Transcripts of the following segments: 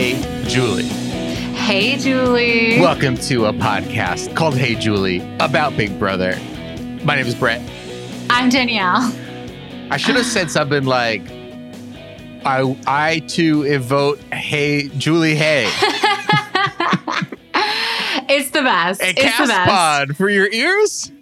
Hey, Julie. Hey, Julie. Welcome to a podcast called Hey, Julie about Big Brother. My name is Brett. I'm Danielle. I should have said something like, I, I too vote Hey, Julie, hey. it's the best. A it's the best. pod for your ears.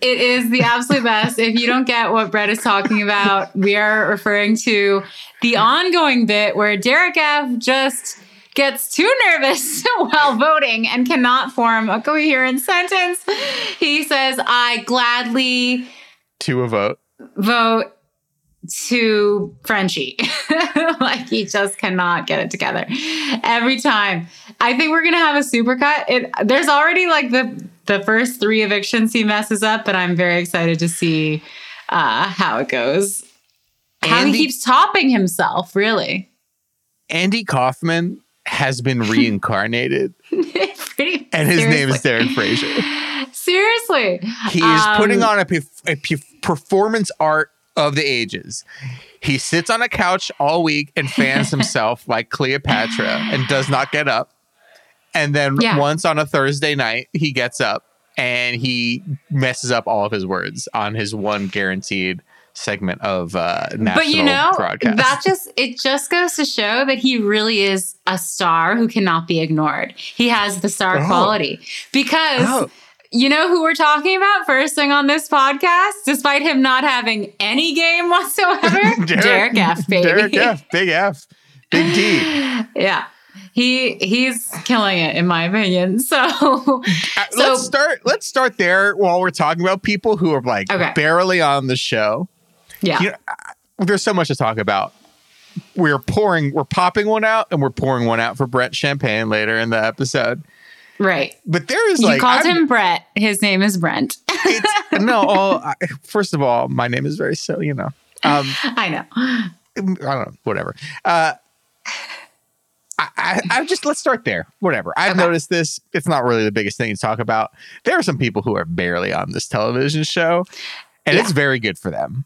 It is the absolute best. If you don't get what Brett is talking about, we are referring to the ongoing bit where Derek F just gets too nervous while voting and cannot form a coherent sentence. He says, I gladly To a vote. vote to Frenchie. like he just cannot get it together every time. I think we're gonna have a supercut. It there's already like the the first three evictions he messes up, but I'm very excited to see uh, how it goes. How Andy- he keeps topping himself, really. Andy Kaufman has been reincarnated, Pretty, and his name is. Derek Frazier. Seriously, He is putting Um, on a, a pe- performance art of the ages. He sits on a couch all week and fans himself like Cleopatra and does not get up. And then Yeah. once on a Thursday night, he gets up and he messes up all of his words on his one guaranteed segment of uh, national but you know broadcast. that just it just goes to show that he really is a star who cannot be ignored he has the star Oh. quality because Oh. you know who we're talking about first thing on this podcast despite him not having any game whatsoever derek, f baby Derek F. Big F. Big D. yeah he he's killing it in my opinion so Uh, So- let's start. Let's start there while we're talking about people who are like Okay. barely on the show. Yeah You know, there's so much to talk about. We're pouring, we're popping one out, and we're pouring one out for Brett Champagne later in the episode. right But there is you like, called I'm- him brett his name is brent it's, no. All, I, first of all, my name is very so. You know, um, i know I don't know, whatever. Uh, I, I, I just let's start there. Whatever. I've Okay. noticed this. It's not really the biggest thing to talk about. There are some people who are barely on this television show, and Yeah. it's very good for them.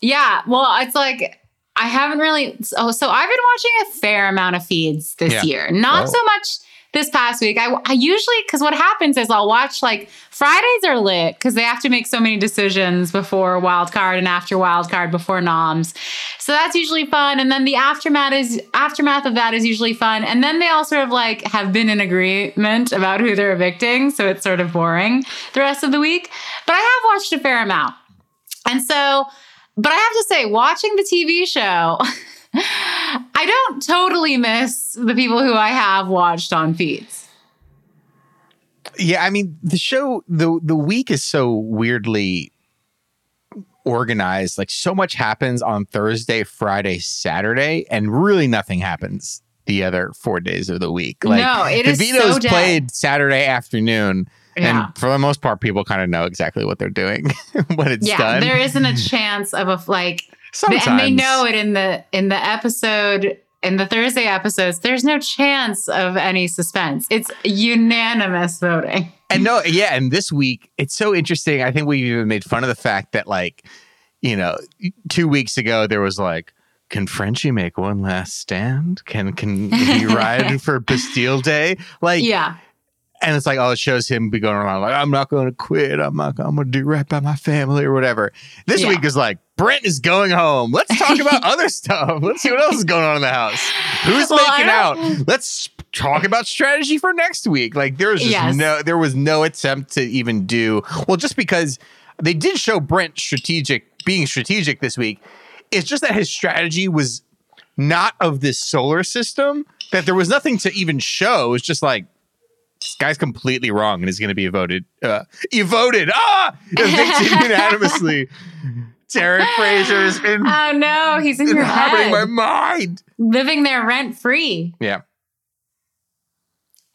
Yeah, well, it's like I haven't really. So, so I've been watching a fair amount of feeds this Yeah. year. Not Oh. so much this past week. I, I usually because what happens is I'll watch like Fridays are lit because they have to make so many decisions before wild card and after wild card before noms. So that's usually fun. And then the aftermath is aftermath of that is usually fun. And then they all sort of like have been in agreement about who they're evicting. So it's sort of boring the rest of the week. But I have watched a fair amount. And so, but I have to say, watching the TV show, I don't totally miss the people who I have watched on feeds. Yeah, I mean the show the the week is so weirdly organized. Like so much happens on Thursday, Friday, Saturday, and really nothing happens the other four days of the week. Like no, it the is veto's so played Saturday afternoon, Yeah. and for the most part, people kind of know exactly what they're doing when it's yeah, done. there isn't a chance of a like, Sometimes and they know it in the in the episode in the Thursday episodes. There's no chance of any suspense. It's unanimous voting. And no, yeah, and this week it's so interesting. I think we even made fun of the fact that, like, you know, two weeks ago there was like, can Frenchie make one last stand? Can can he ride for Bastille Day? Like, Yeah, and it's like, oh, it shows him be going around like, I'm not going to quit. I'm not. I'm going to do right by my family or whatever. This Yeah. week is like, Brent is going home. Let's talk about other stuff. Let's see what else is going on in the house. Who's Well, making out? Let's talk about strategy for next week. Like there's just Yes. no, there was no attempt to even do well, just because they did show Brent strategic being strategic this week. It's just that his strategy was not of this solar system. That there was nothing to even show. It's just like this guy's completely wrong and is going to be voted. Uh, you voted. Ah, evicted unanimously. Derek Frazier has been Oh no, he's in your inhabiting my mind. living there rent free. Yeah.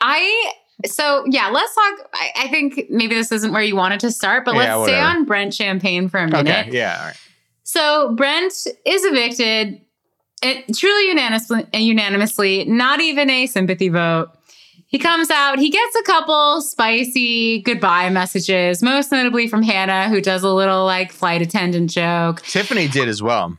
I so yeah, let's talk. I, I think maybe this isn't where you wanted to start, but Yeah, let's stay on Brent Champagne for a minute. Okay. Yeah. Right. So Brent is evicted. It truly unanimously, unanimously, not even a sympathy vote. He comes out, he gets a couple spicy goodbye messages, most notably from Hannah, who does a little like flight attendant joke. Tiffany did as well.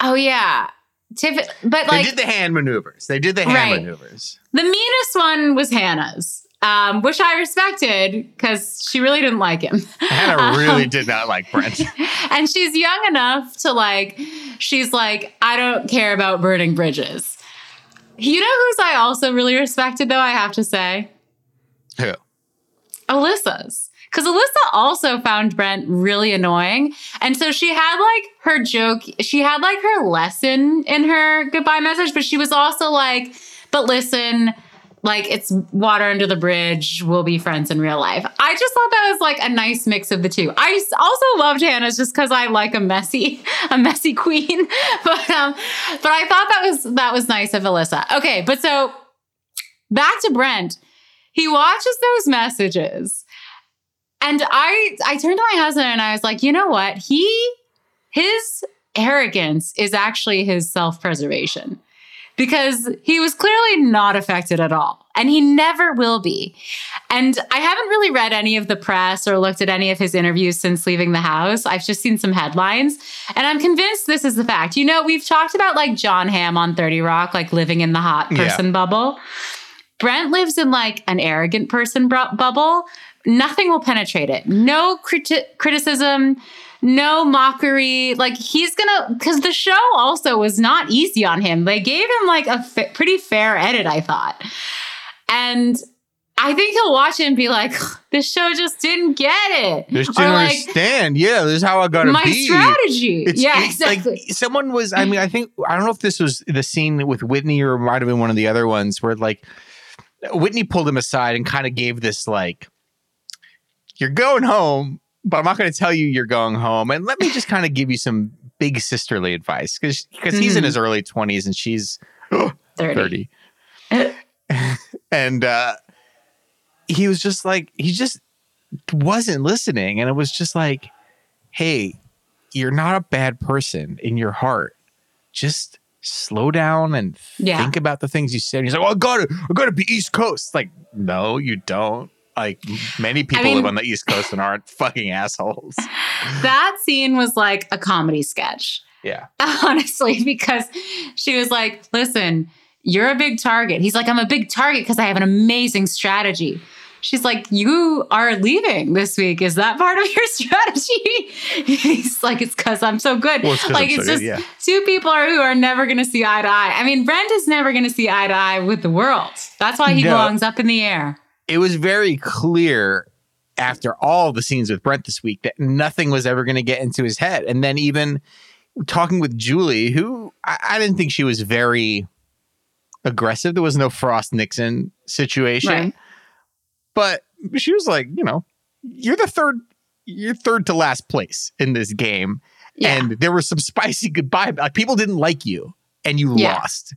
Oh yeah. Tiff, but like they did the hand maneuvers. They did the hand Right. maneuvers. the meanest one was Hannah's, um, which I respected because she really didn't like him. Hannah really Um, did not like Brent. and she's young enough to like she's like i don't care about burning bridges you know who's i also really respected though i have to say? Who? alyssa's. Because alyssa also found brent really annoying. And so she had like her joke she had like her lesson in her goodbye message but she was also like but listen like it's water under the bridge. We'll be friends in real life. I just thought that was like a nice mix of the two. I also loved hannah's just because i like a messy a messy queen. But um but i thought that was that was nice of alyssa. Okay but so back to brent. He watches those messages. And i i turned to my husband and i was like you know what? He his arrogance is actually his self-preservation because he was clearly not affected at all. And he never will be. And I haven't really read any of the press or looked at any of his interviews since leaving the house. I've just seen some headlines. And I'm convinced this is the fact. You know, we've talked about like Jon Hamm on 30 Rock, like living in the hot Yeah. person bubble. Brent lives in like an arrogant person bubble. Nothing will penetrate it. No criti- criticism, no mockery. Like he's gonna, because the show also was not easy on him. They gave him like a pretty fair edit, I thought. And I think he'll watch it and be like, this show just didn't get it. Just didn't like, understand. Yeah, this is how I gotta my be. strategy. It's, yeah, it's exactly. like someone was. I mean, I think I don't know if this was the scene with Whitney or might have been one of the other ones where like Whitney pulled him aside and kind of gave this like, "You're going home, but I'm not going to tell you you're going home, and let me just kind of give you some big sisterly advice because because he's in Mhm. his early 20s and she's 30. 30. and uh he was just like he just wasn't listening and it was just like hey you're not a bad person in your heart just slow down and Yeah. think about the things you said and he's like oh i gotta i gotta be east coast like no you don't like many people mean- live on the east coast and aren't fucking assholes That scene was like a comedy sketch. yeah honestly, because she was like, listen, you're a big target. He's like, I'm a big target because I have an amazing strategy. She's like, you are leaving this week. Is that part of your strategy? He's like, it's because I'm so good. Well, it's like, I'm it's so just good, yeah. two people are, who are never going to see eye to eye. I mean, Brent is never going to see eye to eye with the world. That's why he No. belongs up in the air. It was very clear after all the scenes with Brent this week that nothing was ever going to get into his head. And then even talking with Julie, who I, I didn't think she was very aggressive. There was no Frost Nixon situation, Right. but she was like, you know, you're the third, you're third to last place in this game, Yeah. and there was some spicy goodbye. Like people didn't like you, and you Yeah. lost.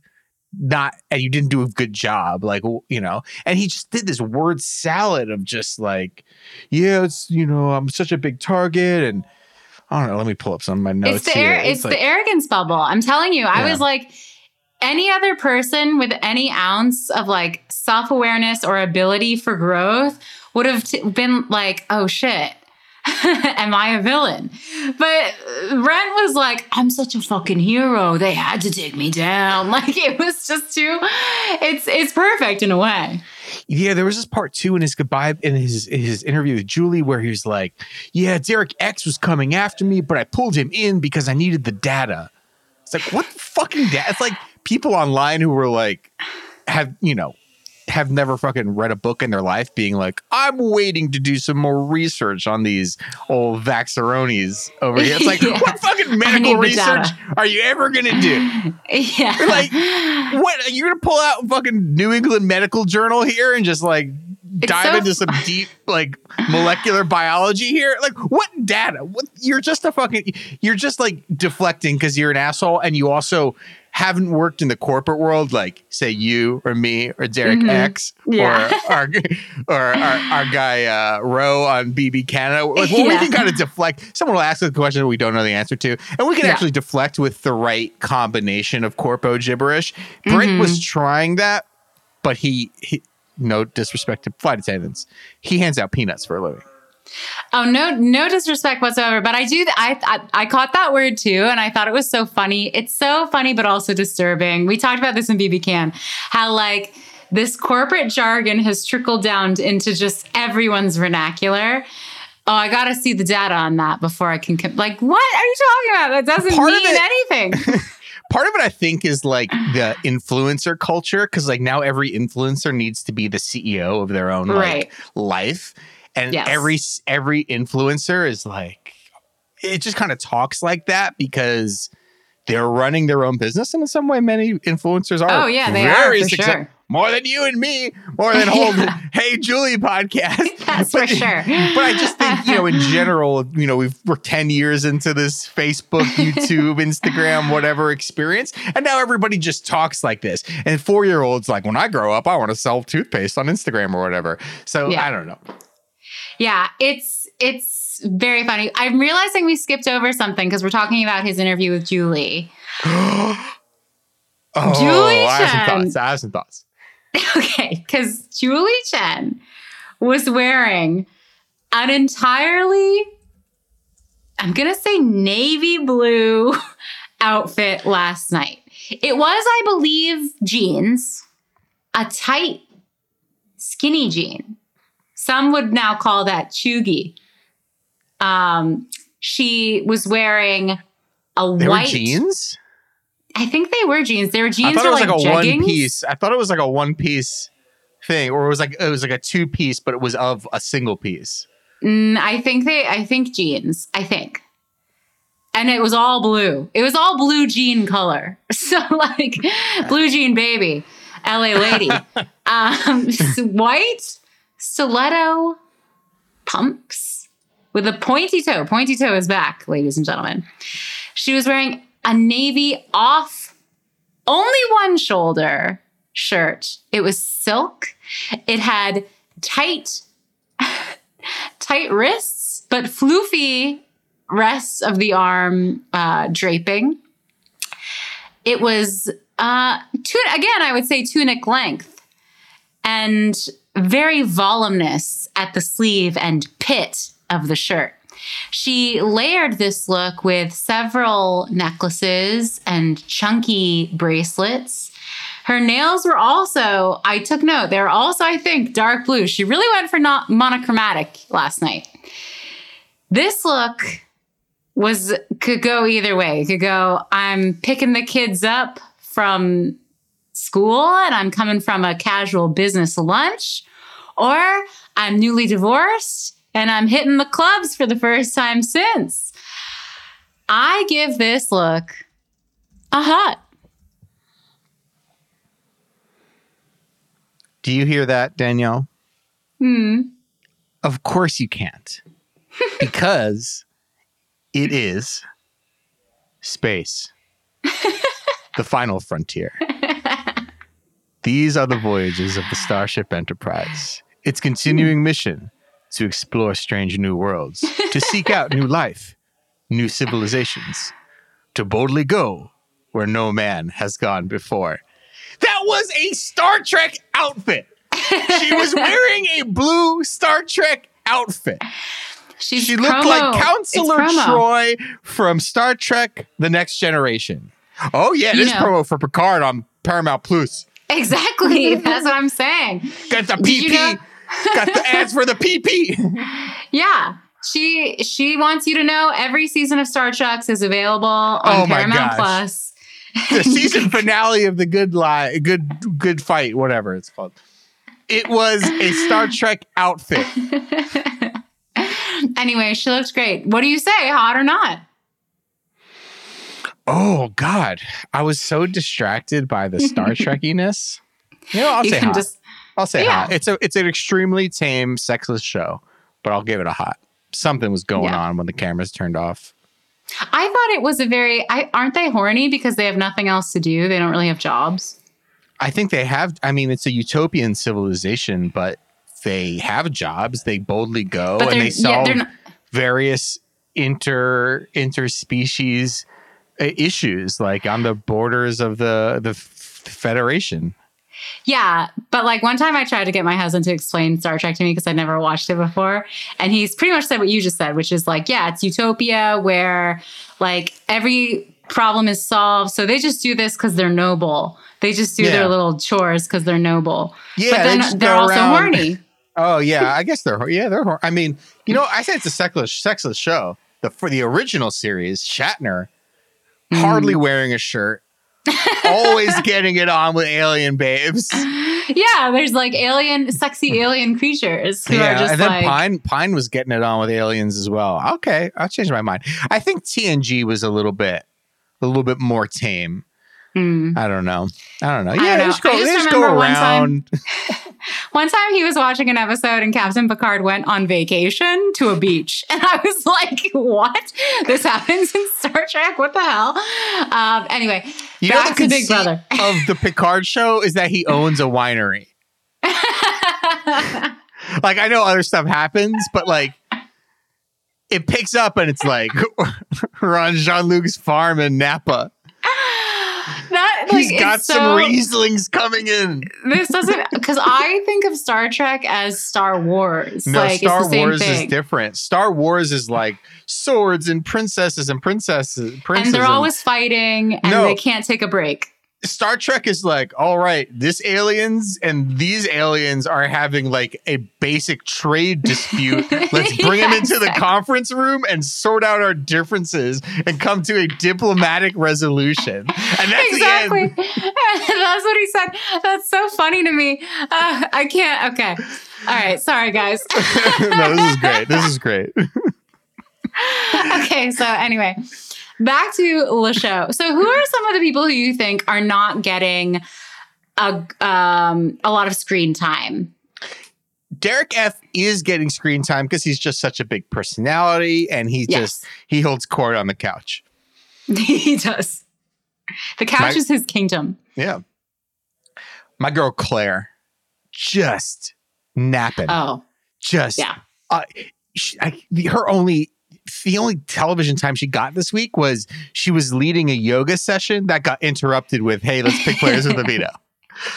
Not and you didn't do a good job, like you know. And he just did this word salad of just like, yeah, it's you know, I'm such a big target, and I don't know. Let me pull up some of my notes it's the here. air, it's, like- the arrogance bubble. I'm telling you, I Yeah. was like any other person with any ounce of like self awareness or ability for growth would have t- been like, oh shit. Am I a villain? But Brent was like, I'm such a fucking hero. They had to take me down. Like it was just too it's it's perfect in a way. Yeah, there was this part two in his goodbye in his his interview with Julie where he was like, "Yeah, Derek X was coming after me, but I pulled him in because I needed the data." It's like what the fucking data? It's like people online who were like, have you know, have never fucking read a book in their life, being like, "I'm waiting to do some more research on these old Vaxaronis over here." It's like, Yeah. what fucking medical research are you ever gonna do? Yeah. Like, what are you're gonna pull out fucking New England Medical Journal here and just like It's dive so- into some deep like molecular biology here? Like, what data? What you're just a fucking you're just like deflecting because you're an asshole and you also haven't worked in the corporate world like say you or me or Derek Mhm. X Yeah. or our or our, our guy uh Roe on BB Canada. Like, well, we can kind of deflect. Someone will ask us a question that we don't know the answer to, and we can Yeah. actually deflect with the right combination of corpo gibberish. Brent Mhm. was trying that, but he, he no disrespect to flight attendants, he hands out peanuts for a living. Oh no, no disrespect whatsoever. But I do. I, I I caught that word too, and I thought it was so funny. It's so funny, but also disturbing. We talked about this in BB Can, how like this corporate jargon has trickled down into just everyone's vernacular. Oh, I got to see the data on that before I can. Com- like, what are you talking about? That doesn't Part mean it- anything. Part of it, I think, is like the influencer culture because like now every influencer needs to be the CEO of their own like, Right. life, and Yes. every every influencer is like it just kind of talks like that because they're running their own business, and in some way, many influencers are. Oh, yeah, they are, for sure. More than you and me, more than whole Yeah. Hey Julie podcast. That's for sure. But I just think, you know, in general, you know, we've, we're 10 years into this Facebook, YouTube, Instagram, whatever experience. And now everybody just talks like this. And four year olds, like, when I grow up, I want to sell toothpaste on Instagram or whatever. So Yeah. I don't know. Yeah, it's it's very funny. I'm realizing we skipped over something because we're talking about his interview with Julie. Oh, Julie I have some thoughts. I have some thoughts. Okay, because Julie Chen was wearing an entirely, I'm gonna say navy blue outfit last night. It was, I believe, jeans, a tight, skinny jean. Some would now call that cheugy. Um, she was wearing a They white jeans? I think they were jeans. They were jeans. I thought it was like, like, a jeggings. one piece. I thought it was like a one piece thing, or it was like it was like a two piece, but it was of a single piece. Mm, I think they. I think jeans. I think, and it was all blue. It was all blue jean color. So like blue jean baby, L.A. lady, um, white stiletto pumps with a pointy toe. Pointy toe is back, ladies and gentlemen. She was wearing a navy off, only one shoulder shirt. It was silk. It had tight tight wrists, but floofy rests of the arm uh, draping. It was uh, tu- again, I would say tunic length and very voluminous at the sleeve and pit of the shirt. She layered this look with several necklaces and chunky bracelets. Her nails were also, I took note, they were also, I think, dark blue. She really went for not monochromatic last night. This look was could go either way. It could go, I'm picking the kids up from school and I'm coming from a casual business lunch, or I'm newly divorced and I'm hitting the clubs for the first time since. I give this look a hot. Do you hear that, Danielle? Hmm. Of course you can't. because it is space. the final frontier. These are the voyages of the Starship Enterprise. Its continuing hmm. mission to explore strange new worlds, to seek out new life, new civilizations, to boldly go where no man has gone before. That was a Star Trek outfit. She was wearing a blue Star Trek outfit. She's She looked promo. like Counselor. Troi from Star Trek The Next Generation. Oh, yeah, You this know. promo for Picard on Paramount Plus. Exactly. That's what I'm saying. Got the Did you PP. know- Got the ads for the PP. Yeah. She she wants you to know every season of Star Trek is available on Oh Paramount gosh. Plus. the season finale of the good lie, good good fight, whatever it's called. It was a Star Trek outfit. Anyway, she looks great. What do you say, hot or not? Oh God, I was so distracted by the Star Trekiness. You know, I'll you say hot. just I'll say Yeah. hot. It's a it's an extremely tame, sexless show, but I'll give it a hot. Something was going Yeah. on when the cameras turned off. I thought it was a very I aren't they horny because they have nothing else to do? They don't really have jobs. I think they have. I mean, it's a utopian civilization, but they have jobs. They boldly go and they yeah, solve not various inter interspecies Uh, issues, like on the borders of the the Federation. Yeah, but like one time I tried to get my husband to explain Star Trek to me because I'd never watched it before. And he's pretty much said what you just said, which is like, yeah, it's utopia where like every problem is solved. So they just do this because they're noble. They just do Yeah. their little chores because they're noble. Yeah, but then they go also around- horny. Oh yeah, I guess they're yeah they're. hor- I mean, you know, I said it's a sexless sexless show. The for the original series, Shatner Mm. hardly wearing a shirt, always getting it on with alien babes. Yeah, there's like alien, sexy alien creatures who are just and then like. Pine Pine was getting it on with aliens as well. Okay, I'll change my mind. I think TNG was a little bit a little bit more tame. Hmm. I don't know. I don't know. I Yeah, don't they know. just go, I just just go remember one time- around. One time he was watching an episode and Captain Picard went on vacation to a beach. And I was like, what? This happens in Star Trek? What the hell? Um, anyway, You know the to Big Brother. of the Picard show is that he owns a winery. like I know other stuff happens, but like it picks up and it's like we're on Jean Luc's farm in Napa. That, like, He's got some so- Rieslings coming in. This doesn't, because I think of Star Trek as Star Wars. No, like, Star it's the same Wars thing. is different. Star Wars is like swords and princesses and princesses. Princes and they're always fighting and No. they can't take a break. Star Trek is like, all right, this aliens and these aliens are having like a basic trade dispute. Let's bring them into the conference room and sort out our differences and come to a diplomatic resolution. And that's exactly. That's what he said. That's so funny to me. Uh, I can't. Okay. All right. Sorry, guys. no, this is great. This is great. okay. So, anyway, back to the show. So, who are some of the people who you think are not getting a, um, a lot of screen time? Derek F is getting screen time because he's just such a big personality and he Yes. just he holds court on the couch. he does. The couch My- is his kingdom. Yeah. My girl Claire just napping. Oh, just yeah. uh, she, I, her only the only television time she got this week was she was leading a yoga session that got interrupted with hey let's pick players with a veto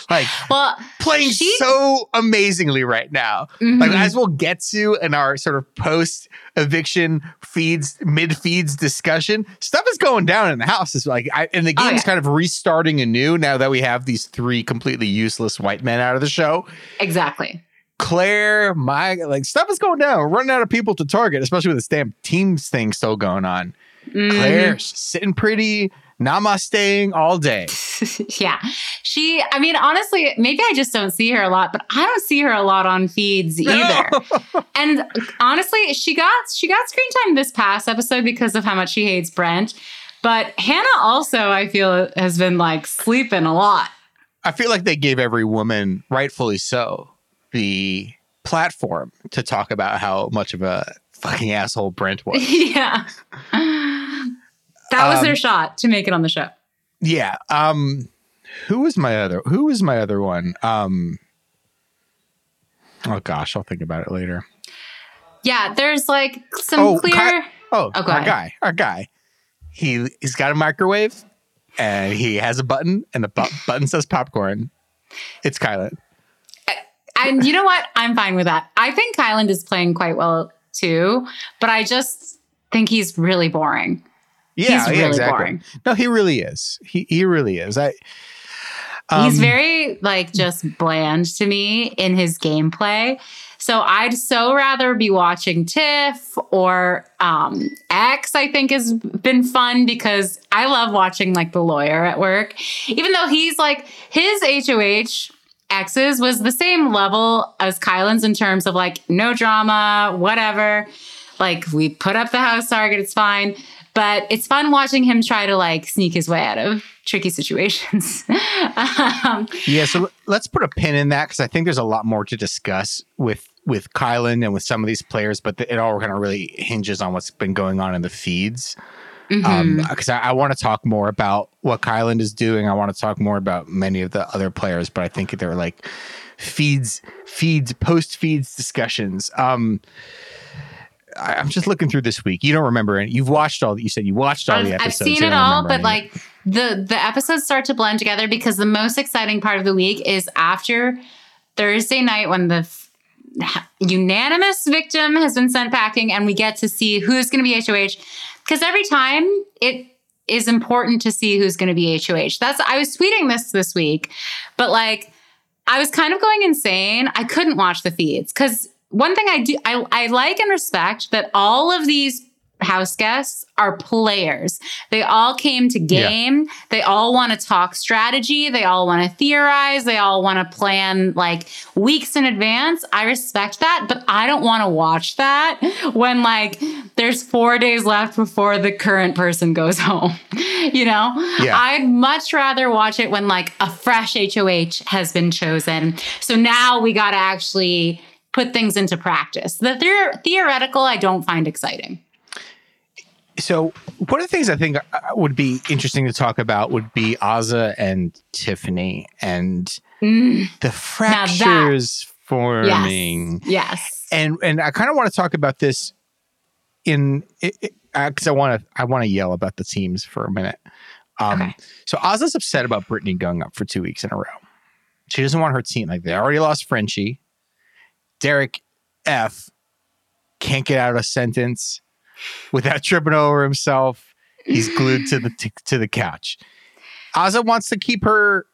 like Well, playing She- so amazingly right now mhm. like as we'll get to in our sort of post eviction feeds mid feeds discussion stuff is going down in the house is like I, and the Oh, game's yeah. kind of restarting anew now that we have these three completely useless white men out of the show exactly. Claire, my like stuff is going down. We're running out of people to target, especially with this damn teams thing still going on. Mhm. Claire, sitting pretty, namasteing all day. yeah. She, I mean, honestly, maybe I just don't see her a lot, but I don't see her a lot on feeds either. and honestly, she got she got screen time this past episode because of how much she hates Brent. But Hannah also, I feel, has been like sleeping a lot. I feel like they gave every woman, rightfully so, the platform to talk about how much of a fucking asshole Brent was. yeah. That was Um, their shot to make it on the show. yeah. Um who was my other who was my other one? Um Oh gosh, I'll think about it later. Yeah, there's like some Oh, clear. Ky- Oh, Oh, our guy, our guy. He he's got a microwave, and he has a button, and the bu- button says popcorn. It's Kyland. And you know what? I'm fine with that. I think Kyland is playing quite well too, but I just think he's really boring. Yeah, He's yeah, really exactly. boring. No, he really is. He he really is. I. he's um, very like just bland to me in his gameplay. So I'd so rather be watching Tiff or um, X. I think has been fun because I love watching like the lawyer at work, even though he's like his HOH X's was the same level as Kyland's in terms of like no drama, whatever. Like we put up the house target, it's fine. But it's fun watching him try to like sneak his way out of tricky situations. um, Yeah, so let's put a pin in that because I think there's a lot more to discuss with with Kyland and with some of these players, but it all kind of really hinges on what's been going on in the feeds. Um, mhm. because I, I want to talk more about what Kyland is doing. I want to talk more about many of the other players, but I think they're like feeds, feeds, post feeds discussions. Um, I, I'm just looking through this week. You don't remember it. You've watched all. That. You said you watched all I've, the episodes. I've seen it all, but any. like the the episodes start to blend together because the most exciting part of the week is after Thursday night when the unanimous victim has been sent packing and we get to see who's going to be HOH. Because every time it is important to see who's going to be HOH. That's I was tweeting this this week, but like I was kind of going insane. I couldn't watch the feeds because one thing I do I, I like and respect that all of these house guests are players. They all came to Yeah. game. They all want to talk strategy. They all want to theorize. They all want to plan like weeks in advance. I respect that, but I don't want to watch that when like there's 4 days left before the current person goes home. you know? Yeah. I'd much rather watch it when like a fresh HOH has been chosen. So now we got to actually put things into practice. The theor- theoretical I don't find exciting. So one of the things I think uh, would be interesting to talk about would be Azah and Tiffany and Mm, the fractures forming. yes. And and I kind of want to talk about this in because I want to I want to yell about the teams for a minute. Um, Okay. So Azah's upset about Britini going up for two weeks in a row. She doesn't want her team like they already lost Frenchie. Derek F can't get out of a sentence without tripping over himself. He's glued to the to the couch. Azah wants to keep her.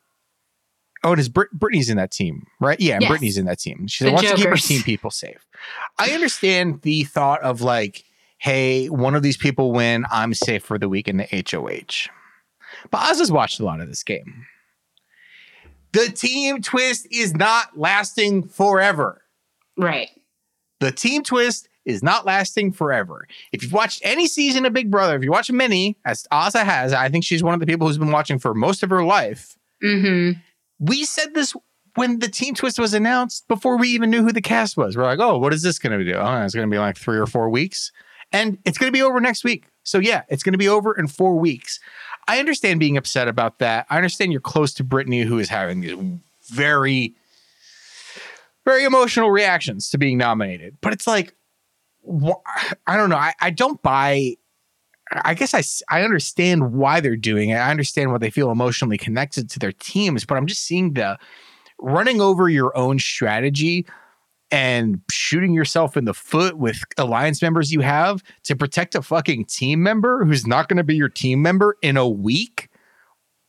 Oh, it is Brit- Britini's in that team, right? Yeah, Yes. Britini's in that team. She The wants to keep her team people safe. I understand the thought of like, hey, one of these people win, I'm safe for the week in the HOH. But Azah's watched a lot of this game. The team twist is not lasting forever. Right. The team twist is not lasting forever. If you've watched any season of Big Brother, if you watch many, as Azah has, I think she's one of the people who's been watching for most of her life. Mm-hmm. We said this when the team twist was announced before we even knew who the cast was. We're like, oh, what is this going to do? Oh, it's going to be like three or four weeks. And it's going to be over next week. So, yeah, it's going to be over in four weeks. I understand being upset about that. I understand you're close to Britini, who is having these very, very emotional reactions to being nominated. But it's like, I don't know. I, I don't buy. I guess I, I understand why they're doing it. I understand why they feel emotionally connected to their teams, but I'm just seeing the running over your own strategy and shooting yourself in the foot with alliance members you have to protect a fucking team member who's not going to be your team member in a week.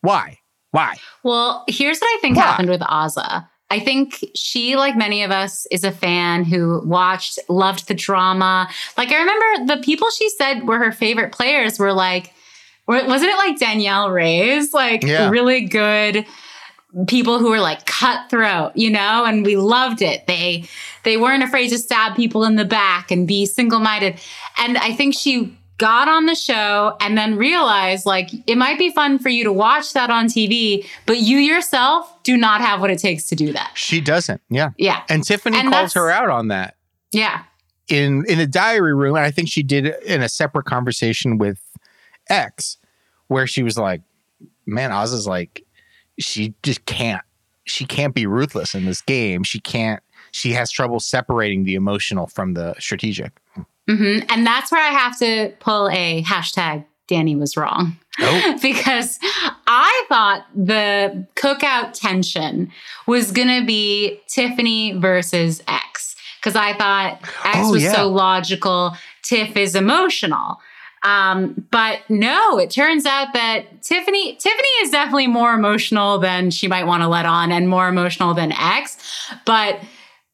Why? Why? Well, here's what I think Why? happened with Azah. I think she, like many of us, is a fan who watched, loved the drama. Like I remember the people she said were her favorite players were like, wasn't it like Danielle Reyes? Like Yeah. really good people who were like cutthroat, you know, and we loved it. They they weren't afraid to stab people in the back and be single-minded. And I think she got on the show and then realized like it might be fun for you to watch that on TV, but you yourself do not have what it takes to do that. She doesn't. Yeah. Yeah. And Tiffany And calls her out on that. Yeah. in in the diary room, and I think she did it in a separate conversation with X, where she was like, "Man, Oz is like, she just can't, she can't be ruthless in this game. She can't. She has trouble separating the emotional from the strategic." Hmm And that's where I have to pull a hashtag Danny was wrong. Oh, because I thought the cookout tension was going to be Tiffany versus X. Because I thought X Oh, was yeah. so logical, Tiff is emotional. Um, but no, it turns out that Tiffany Tiffany is definitely more emotional than she might want to let on, and more emotional than X. But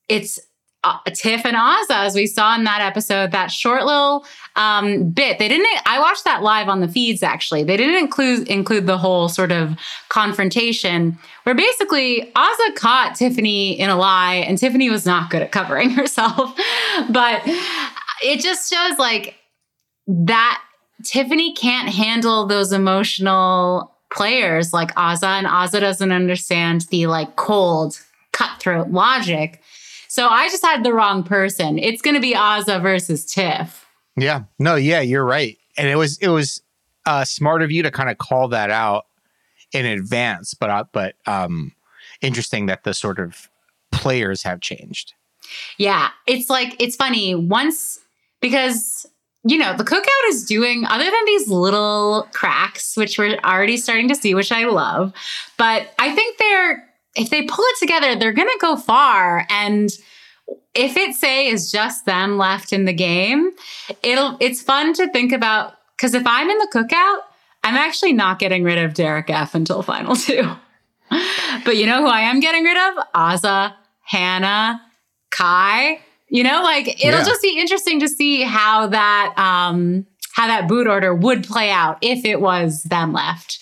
it's uh, Tiff and Azah, as we saw in that episode, that short little um, bit. They didn't. I watched that live on the feeds. Actually, they didn't include include the whole sort of confrontation where basically Azah caught Tiffany in a lie, and Tiffany was not good at covering herself. but it just shows like that Tiffany can't handle those emotional players like Azah, and Azah doesn't understand the like cold cutthroat logic. So I just had the wrong person. It's going to be Azah versus Tiff. yeah, no, yeah, you're right, and it was it was uh, smart of you to kind of call that out in advance, but uh, but um, interesting that the sort of players have changed. Yeah, it's like it's funny. Once because you know the cookout is doing other than these little cracks, which we're already starting to see, which I love. But I think they're if they pull it together, they're gonna go far and if it say is just them left in the game, it'll it's fun to think about because if I'm in the cookout, I'm actually not getting rid of Derek F until final two. but you know who I am getting rid of? Azah, Hannah, Kai. You know, like it'll Yeah. just be interesting to see how that um how that boot order would play out if it was them left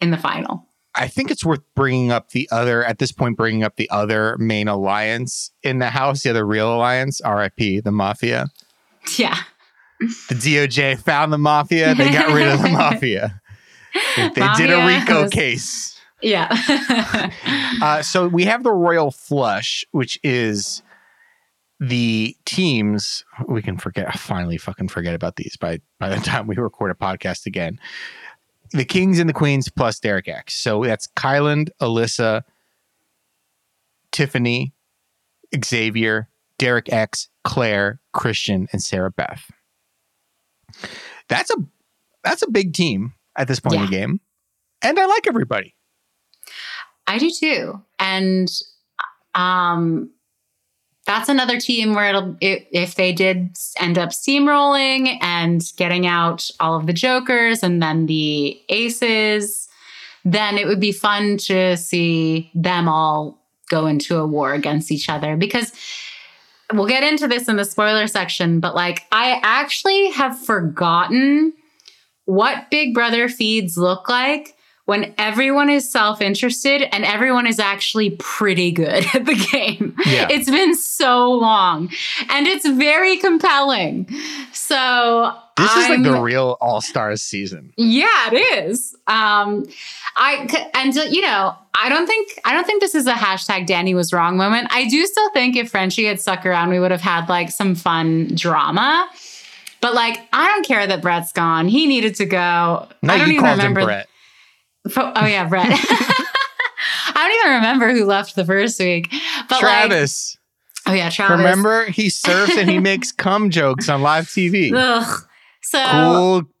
in the final. I think it's worth bringing up the other, at this point, bringing up the other main alliance in the house, the other real alliance, RIP, the mafia. Yeah. The DOJ found the mafia, they got rid of the mafia. They did a RICO was- case. Yeah. Uh, so we have the Royal Flush, which is the teams. We can forget, finally, fucking forget about these by by the time we record a podcast again. The Kings and the Queens plus Derek X. So that's Kyland, Alyssa, Tiffany, Xavier, Derek X, Claire, Christian, and Sarah Beth. That's a that's a big team at this point in the game, and I like everybody. I do too. And um that's another team where it'll it, if they did end up steamrolling and getting out all of the jokers and then the aces, then it would be fun to see them all go into a war against each other because we'll get into this in the spoiler section, but like I actually have forgotten what Big Brother feeds look like when everyone is self interested and everyone is actually pretty good at the game. Yeah. It's been so long and it's very compelling. So, This is like the real All Stars season. yeah, it is. Um, I and uh, you know, I don't think I don't think this is a hashtag Danny was wrong moment. I do still think if Frenchie had stuck around, we would have had like some fun drama. But like, I don't care that Brett's gone. He needed to go. No, I don't you even called remember. him Brett. Fo- Oh yeah, Brett. I don't even remember who left the first week. But like, Travis. oh yeah, Travis. Remember, he surfs and he makes cum jokes on live TV. Ugh. So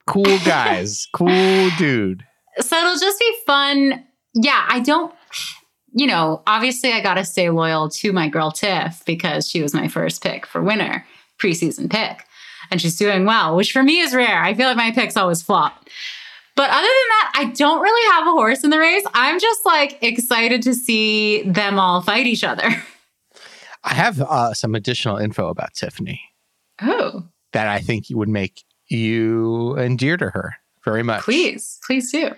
Cool, cool guys. Cool dude. so it'll just be fun. Yeah, I don't, you know, obviously I got to stay loyal to my girl Tiff because she was my first pick for winner, preseason pick. And she's doing well, which for me is rare. I feel like my picks always flop. But other than that, I don't really have a horse in the race. I'm just like excited to see them all fight each other. I have uh, some additional info about Tiffany Oh, that I think would make you endear to her very much. please, please do.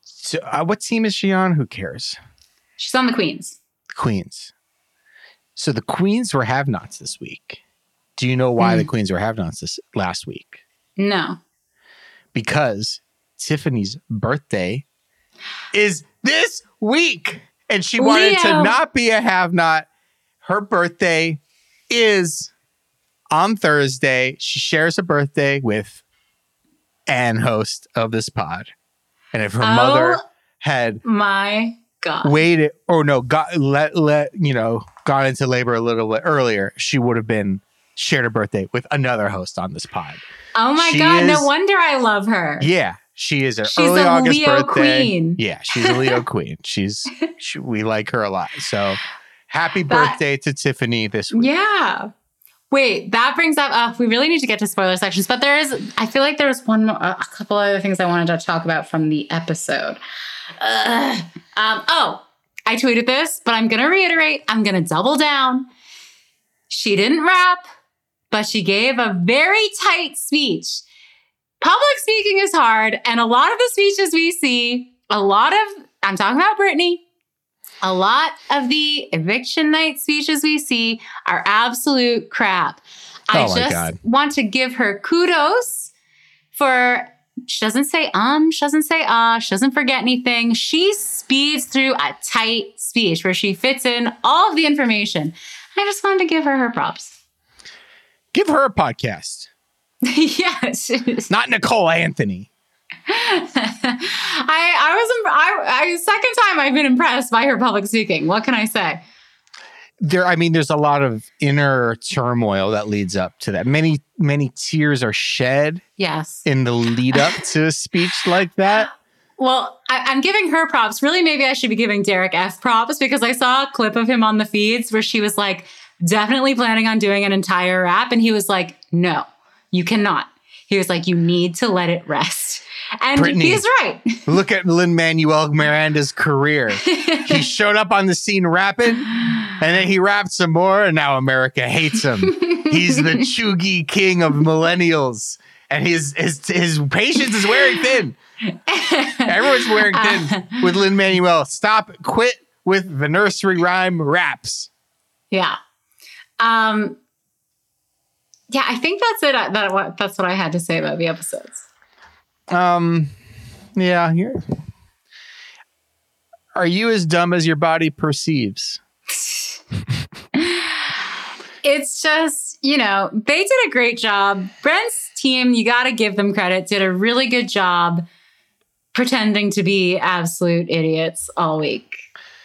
So, uh, what team is she on? Who cares? She's on the Queens. Queens. So the Queens were have-nots this week. Do you know why Hmm. the Queens were have-nots this last week? No. because Tiffany's birthday is this week. And she wanted to not be a have not. Her birthday is on Thursday. She shares a birthday with Ann, host of this pod. And if her oh mother Oh had my God. waited or no, got let let you know, got into labor a little bit earlier, she would have been shared a birthday with another host on this pod. Oh my She God. is- no wonder I love her. Yeah, she is an She's early August Leo birthday. queen. Yeah, she's a Leo queen. She's she, we like her a lot. So happy That- birthday to Tiffany this week. Yeah. Wait, that brings up. Uh, we really need to get to spoiler sections, but there is. I feel like there was one, more, a couple other things I wanted to talk about from the episode. Ugh. Um, oh, I tweeted this, but I'm gonna reiterate. I'm gonna double down. She didn't rap, but she gave a very tight speech. Public speaking is hard, and a lot of the speeches we see, a lot of. I'm talking about Britini. A lot of the eviction night speeches we see are absolute crap. I Oh my just God. want to give her kudos for she doesn't say um, she doesn't say ah, she doesn't forget anything. She speeds through a tight speech where she fits in all of the information. I just wanted to give her her props. Give her a podcast. yes. Not Nicole Anthony. I I was I, I second time I've been impressed by her public speaking. What can I say? there i mean there's a lot of inner turmoil that leads up to that many many tears are shed Yes. in the lead up to a speech like that Well, I, I'm giving her props. Really, maybe I should be giving Derek F props because I saw a clip of him on the feeds where she was like, definitely planning on doing an entire rap. And he was like, no, you cannot. He was like, you need to let it rest. And Britini. he's right. look at lin manuel miranda's career he showed up on the scene rapping and then he rapped some more and now america hates him he's the cheugy king of millennials and his his his patience is wearing thin everyone's wearing thin with lin manuel stop quit with the nursery rhyme raps Yeah. Um, yeah, I think that's it. I- That what that's what I had to say about the episodes. um yeah you're are you as dumb as your body perceives It's just, you know, they did a great job. Brent's team, you got to give them credit, did a really good job pretending to be absolute idiots all week.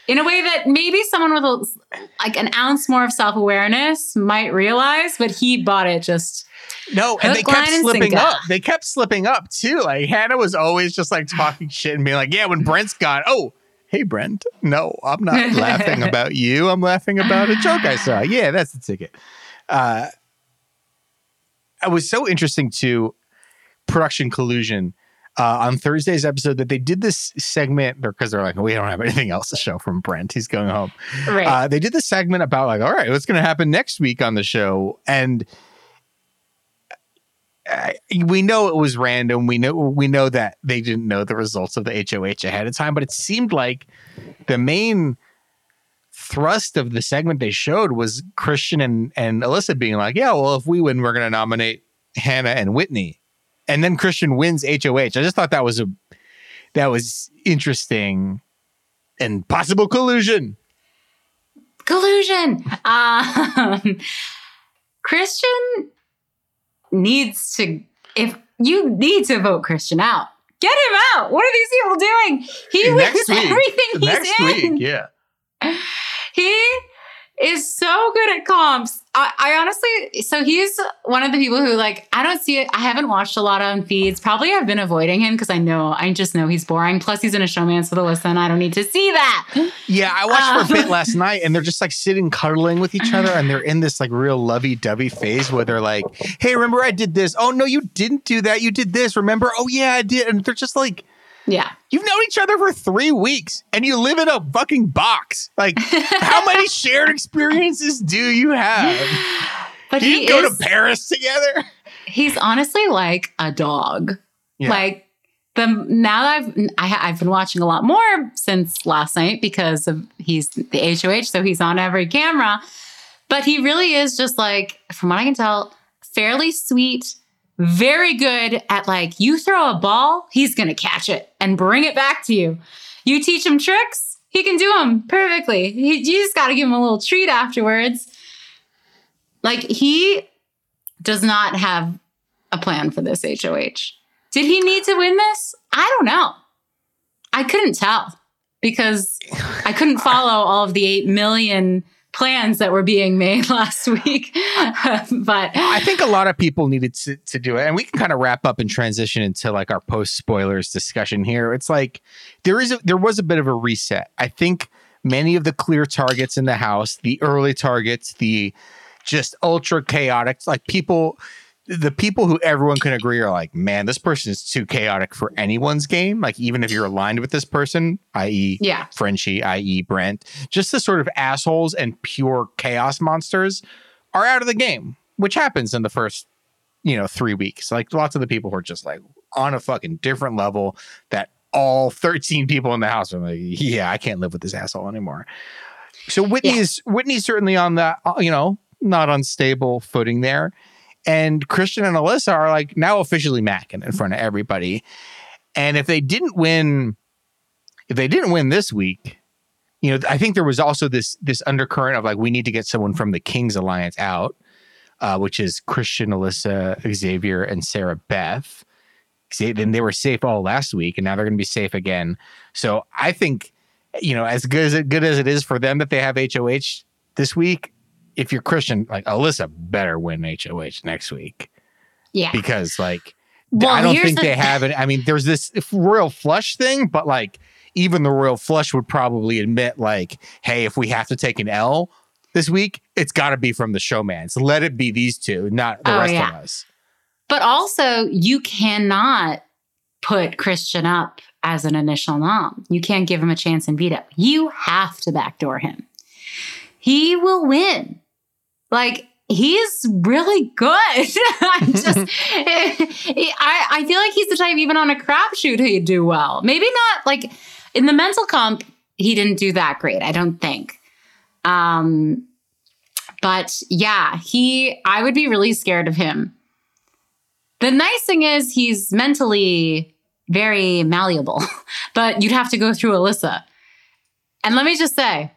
In a way that maybe someone with a, like an ounce more of self awareness might realize, but he bought it just No, and they kept and slipping sinker. up. They kept slipping up too. Like Hannah was always just like talking shit and being like, "Yeah, when Brent's gone, oh, hey Brent, no, I'm not laughing about you. I'm laughing about a joke I saw. Yeah, that's the ticket." Uh, it was so interesting to production collusion uh, on Thursday's episode that they did this segment because they're like, we don't have anything else to show from Brent. He's going home. right. Uh, they did this segment about like, all right, what's going to happen next week on the show, and uh, we know it was random. We know we know that they didn't know the results of the HOH ahead of time, but it seemed like the main thrust of the segment they showed was Christian and and Alyssa being like, yeah, well, if we win, we're going to nominate Hannah and Whitney, and then Christian wins HOH. I just thought that was a that was interesting and possible collusion. collusion. Um, Christian needs to, if you need to vote Christian out, get him out. What are these people doing? He wins everything he's Next in. week, yeah. He is so good at comps. I, I honestly, so he's one of the people who like I don't see it. I haven't watched a lot on feeds. Probably I've been avoiding him because I know I just know he's boring. Plus he's in a showmance with Alyssa, and I don't need to see that. Yeah, I watched for a Um, bit last night, and they're just like sitting cuddling with each other, and they're in this like real lovey-dovey phase where they're like, "Hey, remember I did this? Oh no, you didn't do that. You did this. Remember? Oh yeah, I did." And they're just like, Yeah. "You've known each other for three weeks, and you live in a fucking box. Like, how many shared experiences do you have? But Do he you go is, to Paris together?" he's honestly like a dog. Yeah. Like the now that I've I, I've been watching a lot more since last night because of he's the HOH, so he's on every camera. But he really is just like, from what I can tell, fairly sweet, very good at like you throw a ball, he's gonna catch it and bring it back to you. You teach him tricks, he can do them perfectly. He, you just got to give him a little treat afterwards. Like he does not have a plan for this HOH. Did he need to win this? I don't know. I couldn't tell because I couldn't follow all of the 8 million plans that were being made last week. but I think a lot of people needed to, to do it. And we can kind of wrap up and transition into like our post spoilers discussion here. It's like there is a, there was a bit of a reset. I think many of the clear targets in the house, the early targets, the just ultra chaotic, like people the people who everyone can agree are like, man, this person is too chaotic for anyone's game. Like, even if you're aligned with this person, i.e., yeah, Frenchie, i.e., Brent, just the sort of assholes and pure chaos monsters are out of the game, which happens in the first, you know, three weeks. Like, lots of the people who are just like on a fucking different level that all 13 people in the house are like, yeah, I can't live with this asshole anymore. So Whitney Yeah. is Whitney's certainly on that, uh, you know, not unstable footing there. And Christian and Alyssa are like now officially macking in front of everybody. And if they didn't win, if they didn't win this week, you know, I think there was also this this undercurrent of like we need to get someone from the Kings Alliance out, uh, which is Christian, Alyssa, Xavier, and Sarah Beth. Then they were safe all last week, and now they're going to be safe again. So I think, you know, as good as it good as it is for them that they have HOH, this week, if you're Christian, like Alyssa better win HOH next week Yeah. because like Well, I don't think the- they have it. I mean, there's this royal flush thing, but like even the royal flush would probably admit like, hey, if we have to take an L this week, it's got to be from the showman. So Let it be these two, not the Oh, rest yeah. of us. But also, you cannot put Christian up as an initial nom. You can't give him a chance in veto. You have to backdoor him. He will win. Like, he's really good. I'm just, I, I feel like he's the type, even on a crapshoot, he'd do well. Maybe not like in the mental comp, he didn't do that great, I don't think. Um, but yeah, he, I would be really scared of him. The nice thing is he's mentally very malleable, but you'd have to go through Alyssa. And let me just say,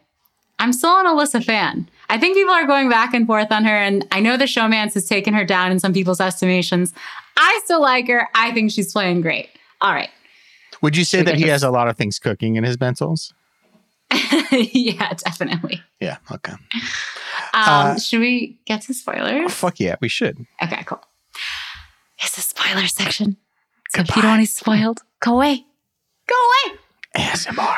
I'm still an Alyssa fan. I think people are going back and forth on her, and I know the showmance has taken her down in some people's estimations. I still like her. I think she's playing great. All right. Would you say Should that he this- has a lot of things cooking in his mentals? yeah, definitely. Yeah. Okay. Um, Uh, should we get to spoilers? Fuck yeah, we should. Okay, cool. It's the spoiler section. So if you don't want to be spoiled, go away. Go away. ASMR.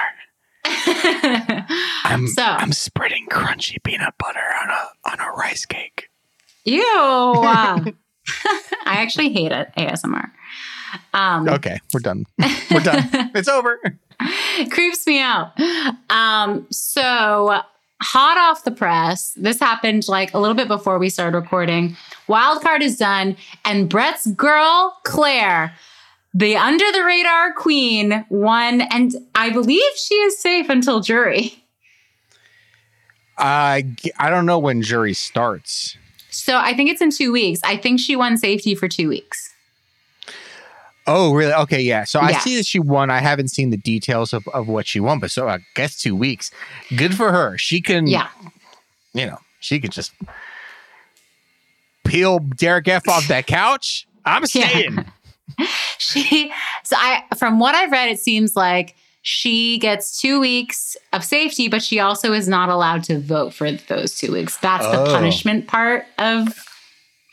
I'm so, I'm spreading crunchy peanut butter on a on a rice cake. ew. I actually hate it, ASMR. Um, Okay, we're done. We're done. it's over. creeps me out. Um, so hot off the press, this happened like a little bit before we started recording. Wildcard is done, and Brett's girl, Claire, the under the radar queen, won, and I believe she is safe until jury. i don't know when jury starts. So I think it's in two weeks. I think she won safety for two weeks. Oh, really? Okay, yeah. So I see that she won. I haven't seen the details of, of what she won, but so I guess two weeks. Good for her. She can, Yeah. you know, she could just peel Derek F off that couch. I'm Yeah. staying. she so i from what i've read it seems like she gets two weeks of safety but she also is not allowed to vote for those two weeks that's the Oh. punishment part of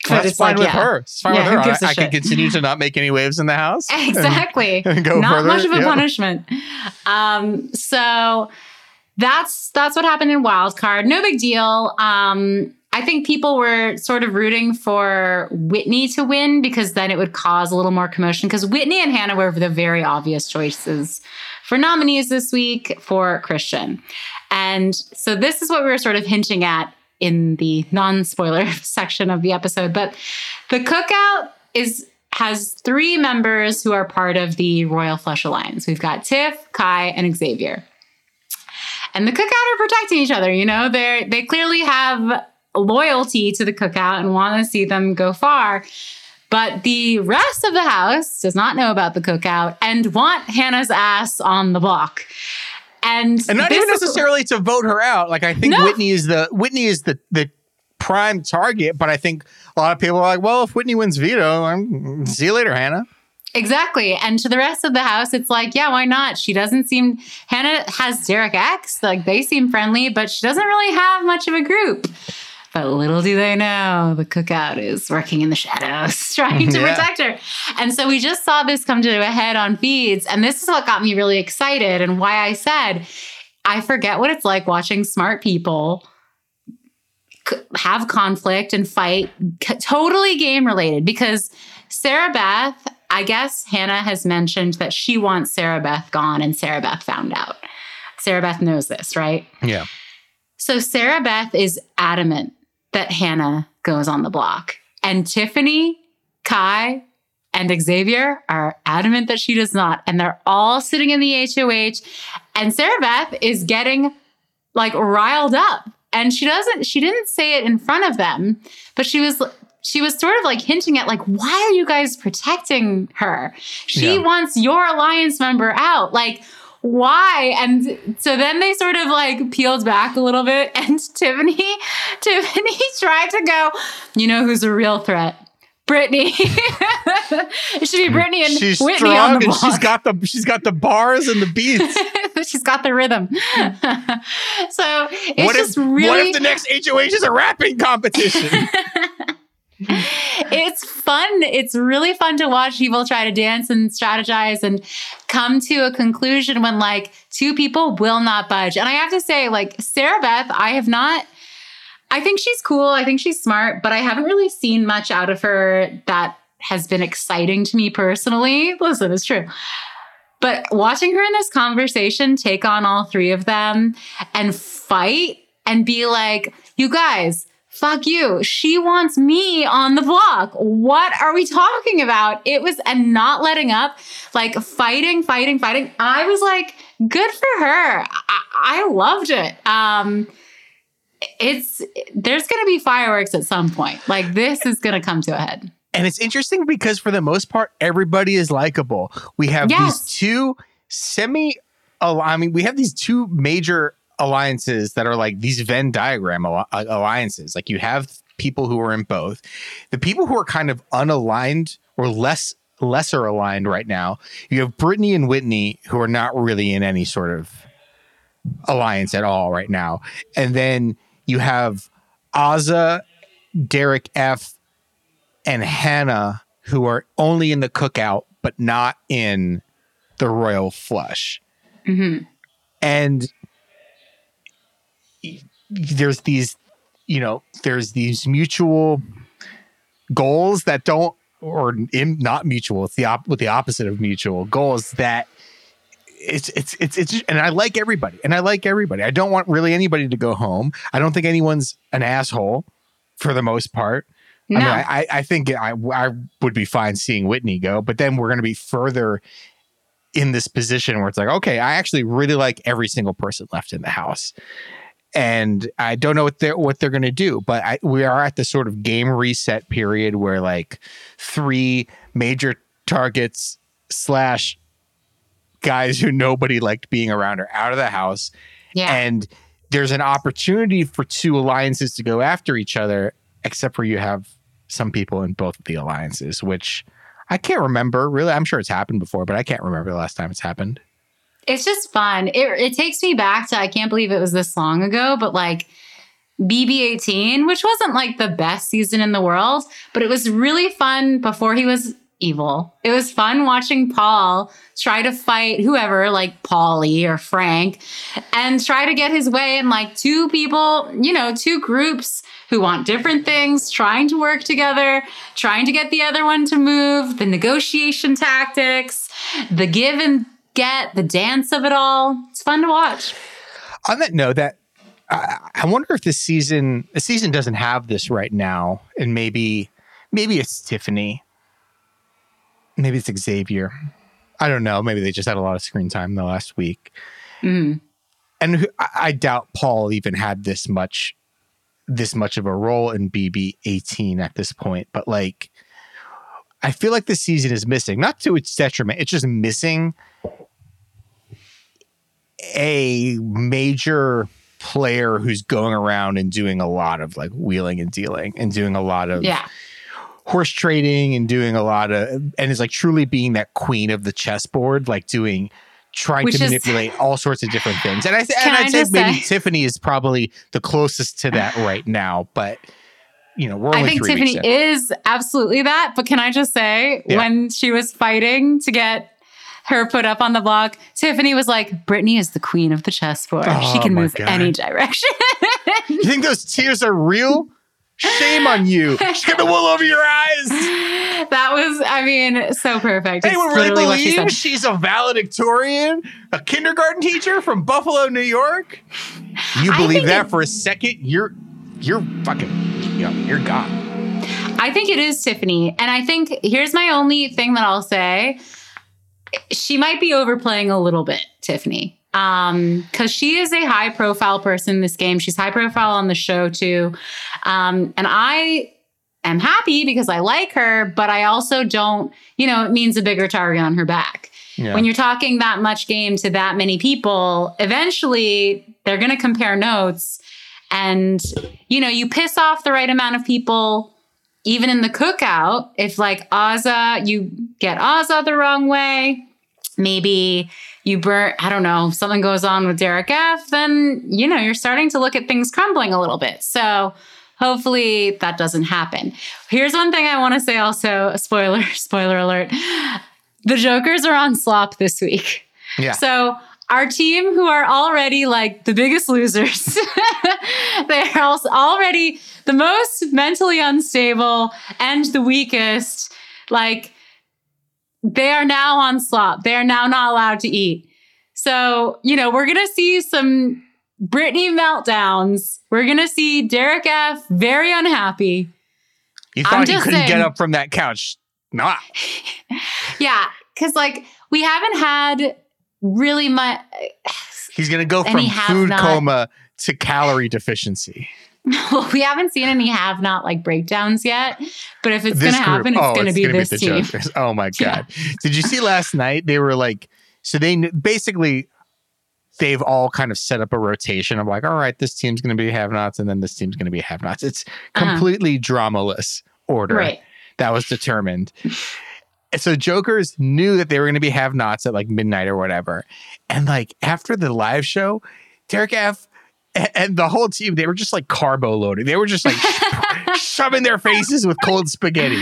That's it's fine like, with yeah. her. It's fine Yeah, with her. I, a I, I can continue to not make any waves in the house. exactly and go not further. much of a Yeah. punishment um so that's that's what happened in Wildcard. no big deal um I think people were sort of rooting for Whitney to win because then it would cause a little more commotion. Because Whitney and Hannah were the very obvious choices for nominees this week for Christian. And so this is what we were sort of hinting at in the non-spoiler section of the episode. But the cookout is has three members who are part of the Royal Flush Alliance. We've got Tiff, Kai, and Xavier. And the cookout are protecting each other, you know, they they clearly have loyalty to the cookout and want to see them go far. But the rest of the house does not know about the cookout and want Hannah's ass on the block. And, and not even is- necessarily to vote her out. Like I think No. Whitney is the Whitney is the the prime target, but I think a lot of people are like, well, if Whitney wins veto, I'm see you later, Hannah. Exactly. And to the rest of the house, it's like, yeah, why not? She doesn't seem, Hannah has Derek X. Like they seem friendly, but she doesn't really have much of a group. But little do they know, the cookout is working in the shadows, trying to Yeah. protect her. And so we just saw this come to a head on feeds. And this is what got me really excited and why I said, I forget what it's like watching smart people have conflict and fight, totally game related. Because Sarah Beth, I guess Hannah has mentioned that she wants Sarah Beth gone, and Sarah Beth found out. Sarah Beth knows this, right? Yeah. So Sarah Beth is adamant that Hannah goes on the block. And Tiffany, Kai, and Xavier are adamant that she does not. And they're all sitting in the HOH. And Sarah Beth is getting like riled up. And she doesn't, she didn't say it in front of them, but she was she was sort of like hinting at like, why are you guys protecting her? She Yeah. wants your alliance member out. Like, why? And so then they sort of like peeled back a little bit, and Tiffany, Tiffany tried to go, you know who's a real threat? Britini. it should be Britini and she's Whitney strong on the and block. she's got the she's got the bars and the beats. She's got the rhythm. so it's what just if really what if the next HOH is a rapping competition? it's fun. It's really fun to watch people try to dance and strategize and come to a conclusion when like two people will not budge. And I have to say, like Sarah Beth, I have not. I think she's cool. I think she's smart, but I haven't really seen much out of her that has been exciting to me personally. Listen, it's true. But watching her in this conversation take on all three of them and fight and be like, you guys, fuck you. She wants me on the block. What are we talking about? It was, and not letting up, like fighting, fighting, fighting. I was like, good for her. I, I loved it. Um, it's, there's going to be fireworks at some point. Like, this is going to come to a head. And it's interesting because for the most part, everybody is likable. We have Yes. these two semi. I mean, we have these two major alliances that are like these Venn diagram al- uh, alliances. Like you have people who are in both. The people who are kind of unaligned or less lesser aligned right now. You have Britini and Whitney who are not really in any sort of alliance at all right now. And then you have Azah, Derek F, and Hannah who are only in the cookout but not in the royal flush. Mhm. And there's these, you know, there's these mutual goals that don't or in, not mutual. It's the op- with the opposite of mutual goals that it's it's it's it's and I like everybody and I like everybody. I don't want really anybody to go home. I don't think anyone's an asshole for the most part. No. I mean, I, I- I think I, I would be fine seeing Whitney go, but then we're going to be further in this position where it's like, okay, I actually really like every single person left in the house, and I don't know what they're what they're going to do, but I, we are at the sort of game reset period where like three major targets slash guys who nobody liked being around are out of the house, yeah. and there's an opportunity for two alliances to go after each other, except for you have some people in both of the alliances, which I can't remember really. I'm sure it's happened before, but I can't remember the last time it's happened. It's just fun. It, it takes me back to I can't believe it was this long ago, but like BB18, which wasn't like the best season in the world, but it was really fun before he was evil. It was fun watching Paul try to fight whoever, like Paulie or Frank, and try to get his way. And like two people, you know, two groups who want different things, trying to work together, trying to get the other one to move, the negotiation tactics, the give and get, the dance of it all. It's fun to watch. On that note, that I, I wonder if this season, the season doesn't have this right now, and maybe, maybe it's Tiffany, maybe it's Xavier. I don't know. Maybe they just had a lot of screen time the last week. Mhm. and who- I I doubt Paul even had this much this much of a role in BB 18 at this point but like I feel like this season is missing not to its detriment it's just missing a major player who's going around and doing a lot of like wheeling and dealing and doing a lot of Yeah. horse trading and doing a lot of and is like truly being that queen of the chessboard like doing trying Which to is- manipulate all sorts of different things and i and I i'd say maybe say- tiffany is probably the closest to that right now but you know I think Tiffany is absolutely that. But can I just say, Yeah. when she was fighting to get her put up on the block, Tiffany was like, Britini is the queen of the chessboard. she Oh can move God. any direction. you think those tears are real shame on you she got the wool over your eyes that was, I mean, so perfect. It's anyone really what she believe she's a valedictorian a kindergarten teacher from buffalo new york you believe that for a second you're you're fucking you know, you're gone I think it is Tiffany. And I think here's my only thing that I'll say. She might be overplaying a little bit, Tiffany. Um, because she is a high profile person in this game. She's high profile on the show too. Um, and I am happy because I like her, but I also don't, you know, it means a bigger target on her back. yeah. When you're talking that much game to that many people, eventually they're going to compare notes. And, you know, you piss off the right amount of people, even in the cookout. If, like, Azah, you get Azah the wrong way, maybe you burn, I don't know, something goes on with Derek F, then, you know, you're starting to look at things crumbling a little bit. So hopefully that doesn't happen. Here's one thing I want to say also a spoiler, spoiler alert. The Jokers are on slop this week. Yeah. So our team, who are already like the biggest losers, they're also already the most mentally unstable and the weakest. Like they are now on slop. They are now not allowed to eat. So, you know, we're going to see some Britini meltdowns. We're going to see Derek F very unhappy. You I'm thought he couldn't get up from that couch. Nah. Yeah. Cause like we haven't had really much. He's going to go from food not- coma to calorie deficiency. we haven't seen any have not like breakdowns yet. But if it's going to happen, it's oh, going to be gonna this the team. Jokers. Oh my Yeah. god! Did you see last night? They were like, so they basically they've all kind of set up a rotation of like, all right, this team's going to be have-nots, and then this team's going to be have-nots. It's Uh-huh. completely dramaless order Right. that was determined. So Jokers knew that they were going to be have-nots at like midnight or whatever, and like after the live show, Derek F. And the whole team, they were just like carbo loading. They were just like shoving their faces with cold spaghetti.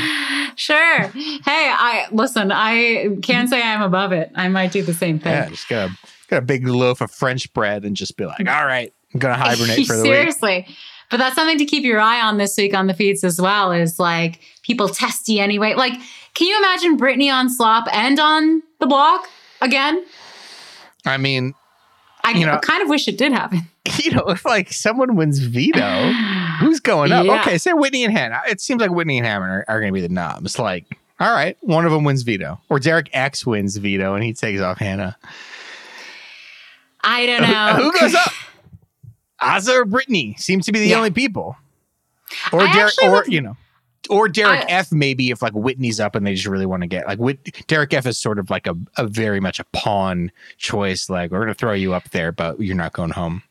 Sure. Hey, I listen, I can't say I'm above it. I might do the same thing. Yeah, just got a got a big loaf of French bread and just be like, all right, I'm gonna hibernate for the week. Seriously. But that's something to keep your eye on this week on the feeds as well is like people testy anyway. Like, can you imagine Britini on slop and on the block again? I mean, I You know- kind of wish it did happen. you know, if like someone wins veto, who's going up? Yeah. Okay, say Whitney and Hannah. It seems like Whitney and Hannah are, are gonna be the knobs. Like, all right, one of them wins veto, or Derek X wins veto and he takes off Hannah. I don't know. Who goes up? Azah or Britini seem to be the Yeah. only people. Or I Derek, or would- you know, or Derek I- F. Maybe if like Whitney's up and they just really want to get like Whit- Derek F. is sort of like a, a very much a pawn choice. Like we're gonna throw you up there, but you're not going home.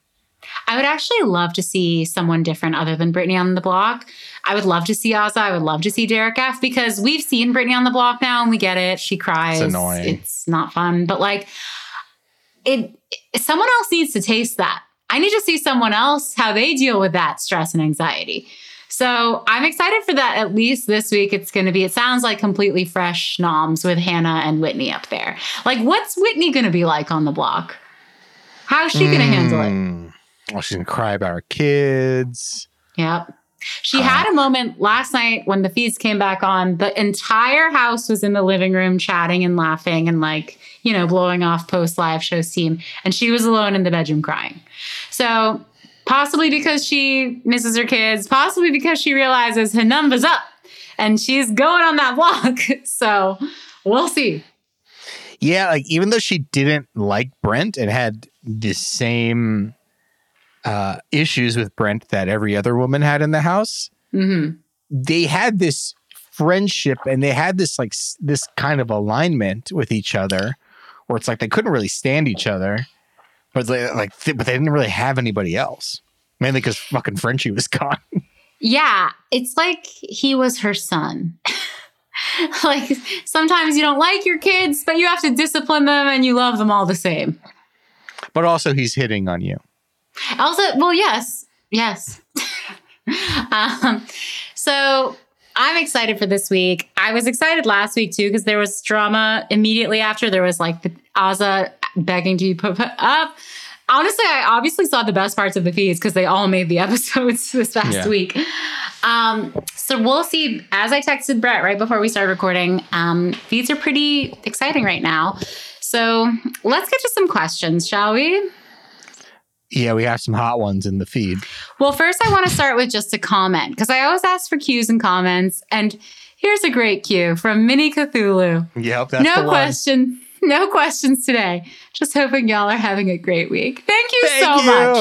I would actually love to see someone different other than Britini on the block. I would love to see Azah. I would love to see Derek F because we've seen Britini on the block now and we get it. She cries. It's annoying. It's not fun. But like it, it- someone else needs to taste that. I need to see someone else how they deal with that stress and anxiety. So I'm excited for that. At least this week, it's going to be. It sounds like completely fresh noms with Hannah and Whitney up there. Like, what's Whitney going to be like on the block? How's she going to hmm. handle it? Well, she's gonna cry about her kids. Yep. She Uh, had a moment last night when the feeds came back on. The entire house was in the living room chatting and laughing and like, you know, blowing off post live show steam. And she was alone in the bedroom crying. So possibly because she misses her kids, possibly because she realizes her number's up and she's going on that walk. so we'll see. Yeah, like even though she didn't like Brent and had the same uh, issues with Brent that every other woman had in the house, hmm they had this friendship and they had this like this kind of alignment with each other, where it's like they couldn't really stand each other, but they, like th- but they didn't really have anybody else, mainly because fucking Frenchie was gone. Yeah, it's like he was her son. like sometimes you don't like your kids, but you have to discipline them and you love them all the same. but also he's hitting on you. Also, well, yes, yes. um, so I'm excited for this week. I was excited last week too because there was drama immediately after. There was like the Azah begging to be put put up. Honestly, I obviously saw the best parts of the feeds because they all made the episodes this past Yeah. week. Um, so we'll see. As I texted Brett right before we started recording, um, feeds are pretty exciting right now. So let's get to some questions, shall we? Yeah, we have some hot ones in the feed. Well, first, I want to start with just a comment because I always ask for cues and comments. And here's a great cue from Mini Cthulhu. Yep, that's no question, no questions today. Just hoping y'all are having a great week. Thank you Thank so you. much.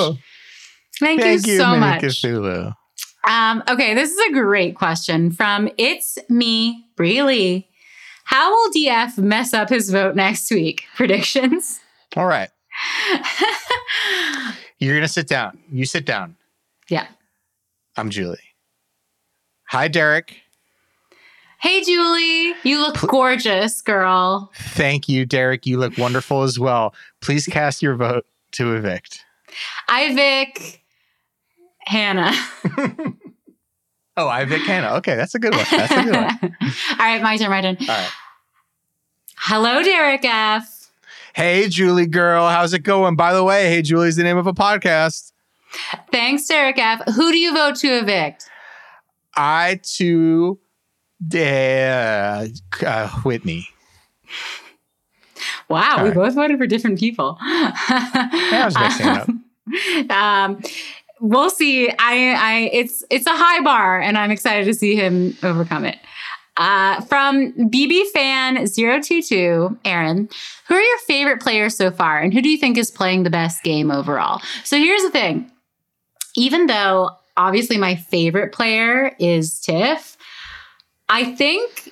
Thank, Thank you you, so Mini much. Cthulhu. Um, okay, this is a great question from It's Me, Bree Lee. How will DF mess up his vote next week? Predictions? All right. You're gonna sit down. You sit down. yeah. I'm Julie. Hi, Derek. Hey, Julie, you look gorgeous, girl. Thank you, Derek. You look wonderful as well. Please cast your vote to evict. I Vic Hannah. Oh, I Vic Hannah. Okay, that's a good one. That's a good one. All right, my turn, my turn. All right. Hello, Derek F. Hey, Julie girl, how's it going? By the way, Hey Julie's the name of a podcast. Thanks, Derek F. Who do you vote to evict? I to uh, uh, Whitney. Wow, All we right. both voted for different people. yeah, I was mixing it up. um, we'll see. I, I, it's, it's a high bar, and I'm excited to see him overcome it. Uh, from BB fan 022, Aaron, who are your favorite players so far, and who do you think is playing the best game overall? So here's the thing. Even though obviously my favorite player is Tiff, I think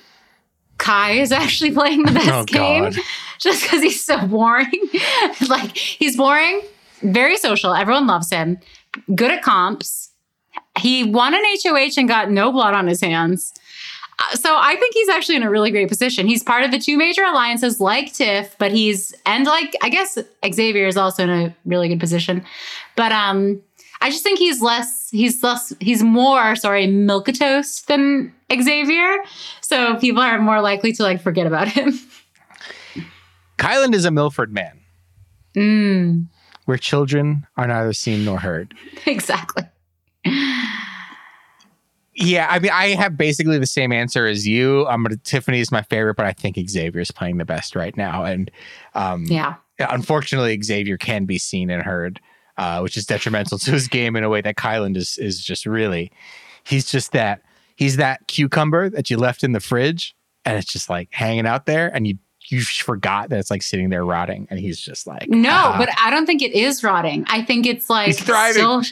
Kai is actually playing the best Oh, game God. just because he's so boring. like he's boring, very social. Everyone loves him. Good at comps. He won an HOH and got no blood on his hands. Uh, So I think he's actually in a really great position. He's part of the two major alliances like Tiff, but he's and like I guess Xavier is also in a really good position. But um I just think he's less he's less he's more sorry milquetoast than Xavier. So people are more likely to like forget about him. Kyland is a Milford man, Mm, where children are neither seen nor heard. exactly. Yeah, I mean, I have basically the same answer as you. I'm gonna Tiffany is my favorite, but I think Xavier is playing the best right now, and um, Yeah. unfortunately, Xavier can be seen and heard, uh, which is detrimental to his game in a way that Kyland is is just really. He's just that he's that cucumber that you left in the fridge, and it's just like hanging out there, and you you forgot that it's like sitting there rotting, and he's just like No, "Ah." but I don't think it is rotting. I think it's like still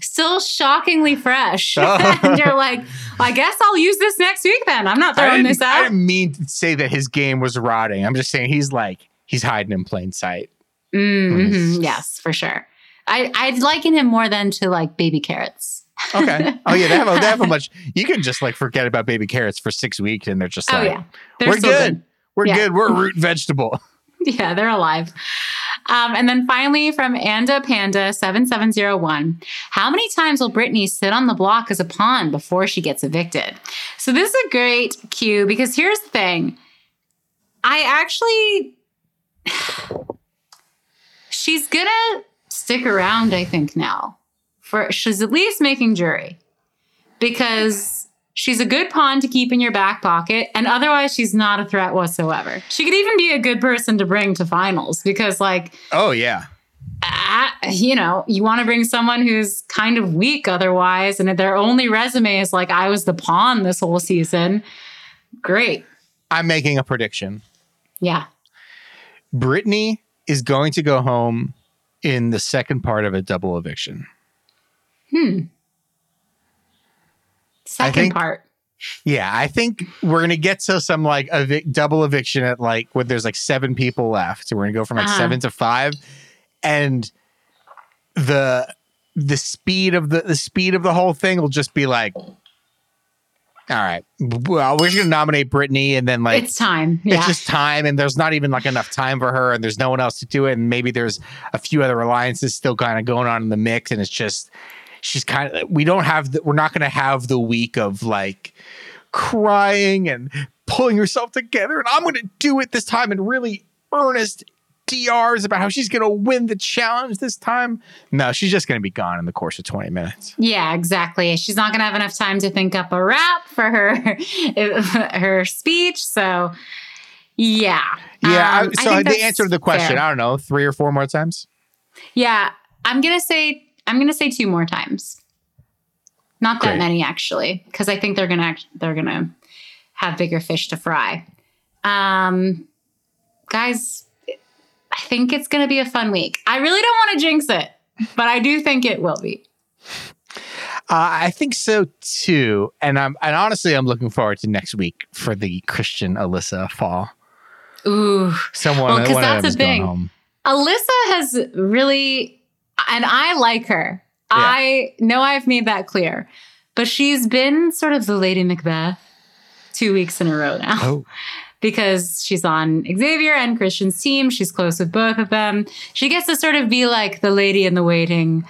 still shockingly fresh. Oh. and you're like, I guess I'll use this next week then. I'm not throwing this out I didn't mean to say that his game was rotting. I'm just saying he's like he's hiding in plain sight. Mm, mhm, yes, for sure. I, I'd liken him more than to like baby carrots. Okay. Oh yeah, they have a, they have a much. You can just like forget about baby carrots for six weeks, and they're just Oh like, yeah. They're we're still good. We're Yeah. good. We're a root vegetable. Yeah, they're alive. Um, and then finally from Anda Panda 7701, how many times will Britini sit on the block as a pawn before she gets evicted? So this is a great cue because here's the thing. I actually she's gonna stick around, I think, now. For she's at least making jury. Because she's a good pawn to keep in your back pocket, and otherwise she's not a threat whatsoever. She could even be a good person to bring to finals because, like, Oh yeah. ah, you know, you want to bring someone who's kind of weak otherwise, and their only resume is like, I was the pawn this whole season. Great. I'm making a prediction. Yeah. Britini is going to go home in the second part of a double eviction. Second think- part. Yeah, I think we're gonna get to some like evic- double eviction at like where there's like seven people left. So we're gonna go from like Uh-huh. seven to five, and the the speed of the the speed of the whole thing will just be like, all right, well, we're gonna nominate Britini, and then like it's time. Yeah. it's just time, and there's not even like enough time for her, and there's no one else to do it, and maybe there's a few other alliances still kind of going on in the mix, and it's just she's kind of we don't have the, we're not going to have the week of like crying and pulling herself together, and I'm going to do it this time, and really earnest DRs about how she's going to win the challenge this time. No, she's just going to be gone in the course of 20 minutes. Yeah, exactly. She's not going to have enough time to think up a rap for her her speech. So, yeah. Yeah, Um, I, so think the answer to the question, fair. I don't know, three or four more times. Yeah, I'm gonna say I'm gonna say two more times. Not that Great. many actually, because I think they're gonna they're gonna have bigger fish to fry. Um, guys, I think it's gonna be a fun week. I really don't want to jinx it, but I do think it will be. Uh, I think so too, and I'm and honestly, I'm looking forward to next week for the Christian Alyssa fall. Ooh, Someone, because of that's the thing. Alyssa has really, and I like her. I know I've made that clear, but she's been sort of the Lady Macbeth two weeks in a row now. Oh. because she's on Xavier and Christian's team. She's close with both of them. She gets to sort of be like the lady in the waiting.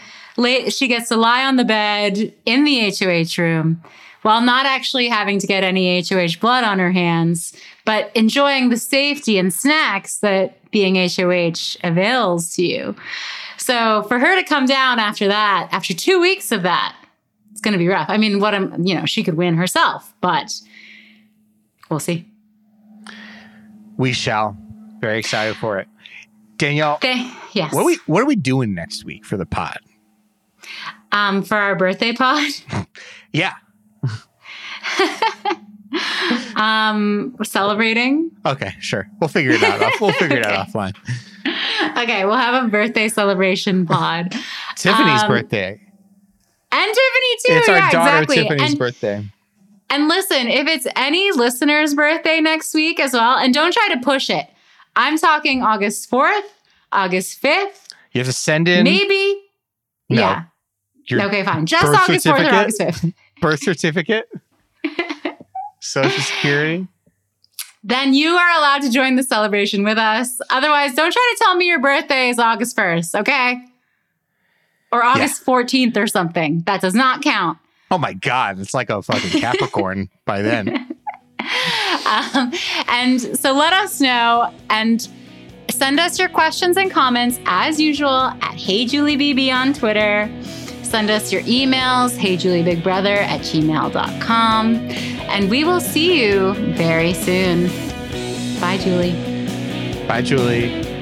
She gets to lie on the bed in the HOH room while not actually having to get any HOH blood on her hands, but enjoying the safety and snacks that being HOH avails to you. So for her to come down after that, after two weeks of that, it's going to be rough. I mean, what I'm, you know, she could win herself, but we'll see. We shall. Very excited for it. Danielle, Okay. Yes. what are we what are we doing next week for the pod? um, for our birthday pod, Yeah. um, we're celebrating. Okay, sure. We'll figure it out. We'll figure it out offline. Okay, we'll have a birthday celebration pod. Tiffany's Um, birthday. And Tiffany too. It's our yeah, daughter exactly. Tiffany's and, birthday. and listen, if it's any listener's birthday next week as well, and don't try to push it. I'm talking August 4th, August 5th, You have to send in maybe. No. Yeah. Okay, fine. Just August 4th or? August 5th. birth certificate, social security. Then you are allowed to join the celebration with us. Otherwise, don't try to tell me your birthday is August 1st, okay? Or August 14th or something. That does not count. Oh my God, it's like a fucking Capricorn by then. Um, and so let us know and send us your questions and comments as usual at Hey Julie HeyJulieBB on Twitter. Send us your emails, heyjuliebigbbrother at gmail.com. And we will see you very soon. Bye, Julie. Bye, Julie.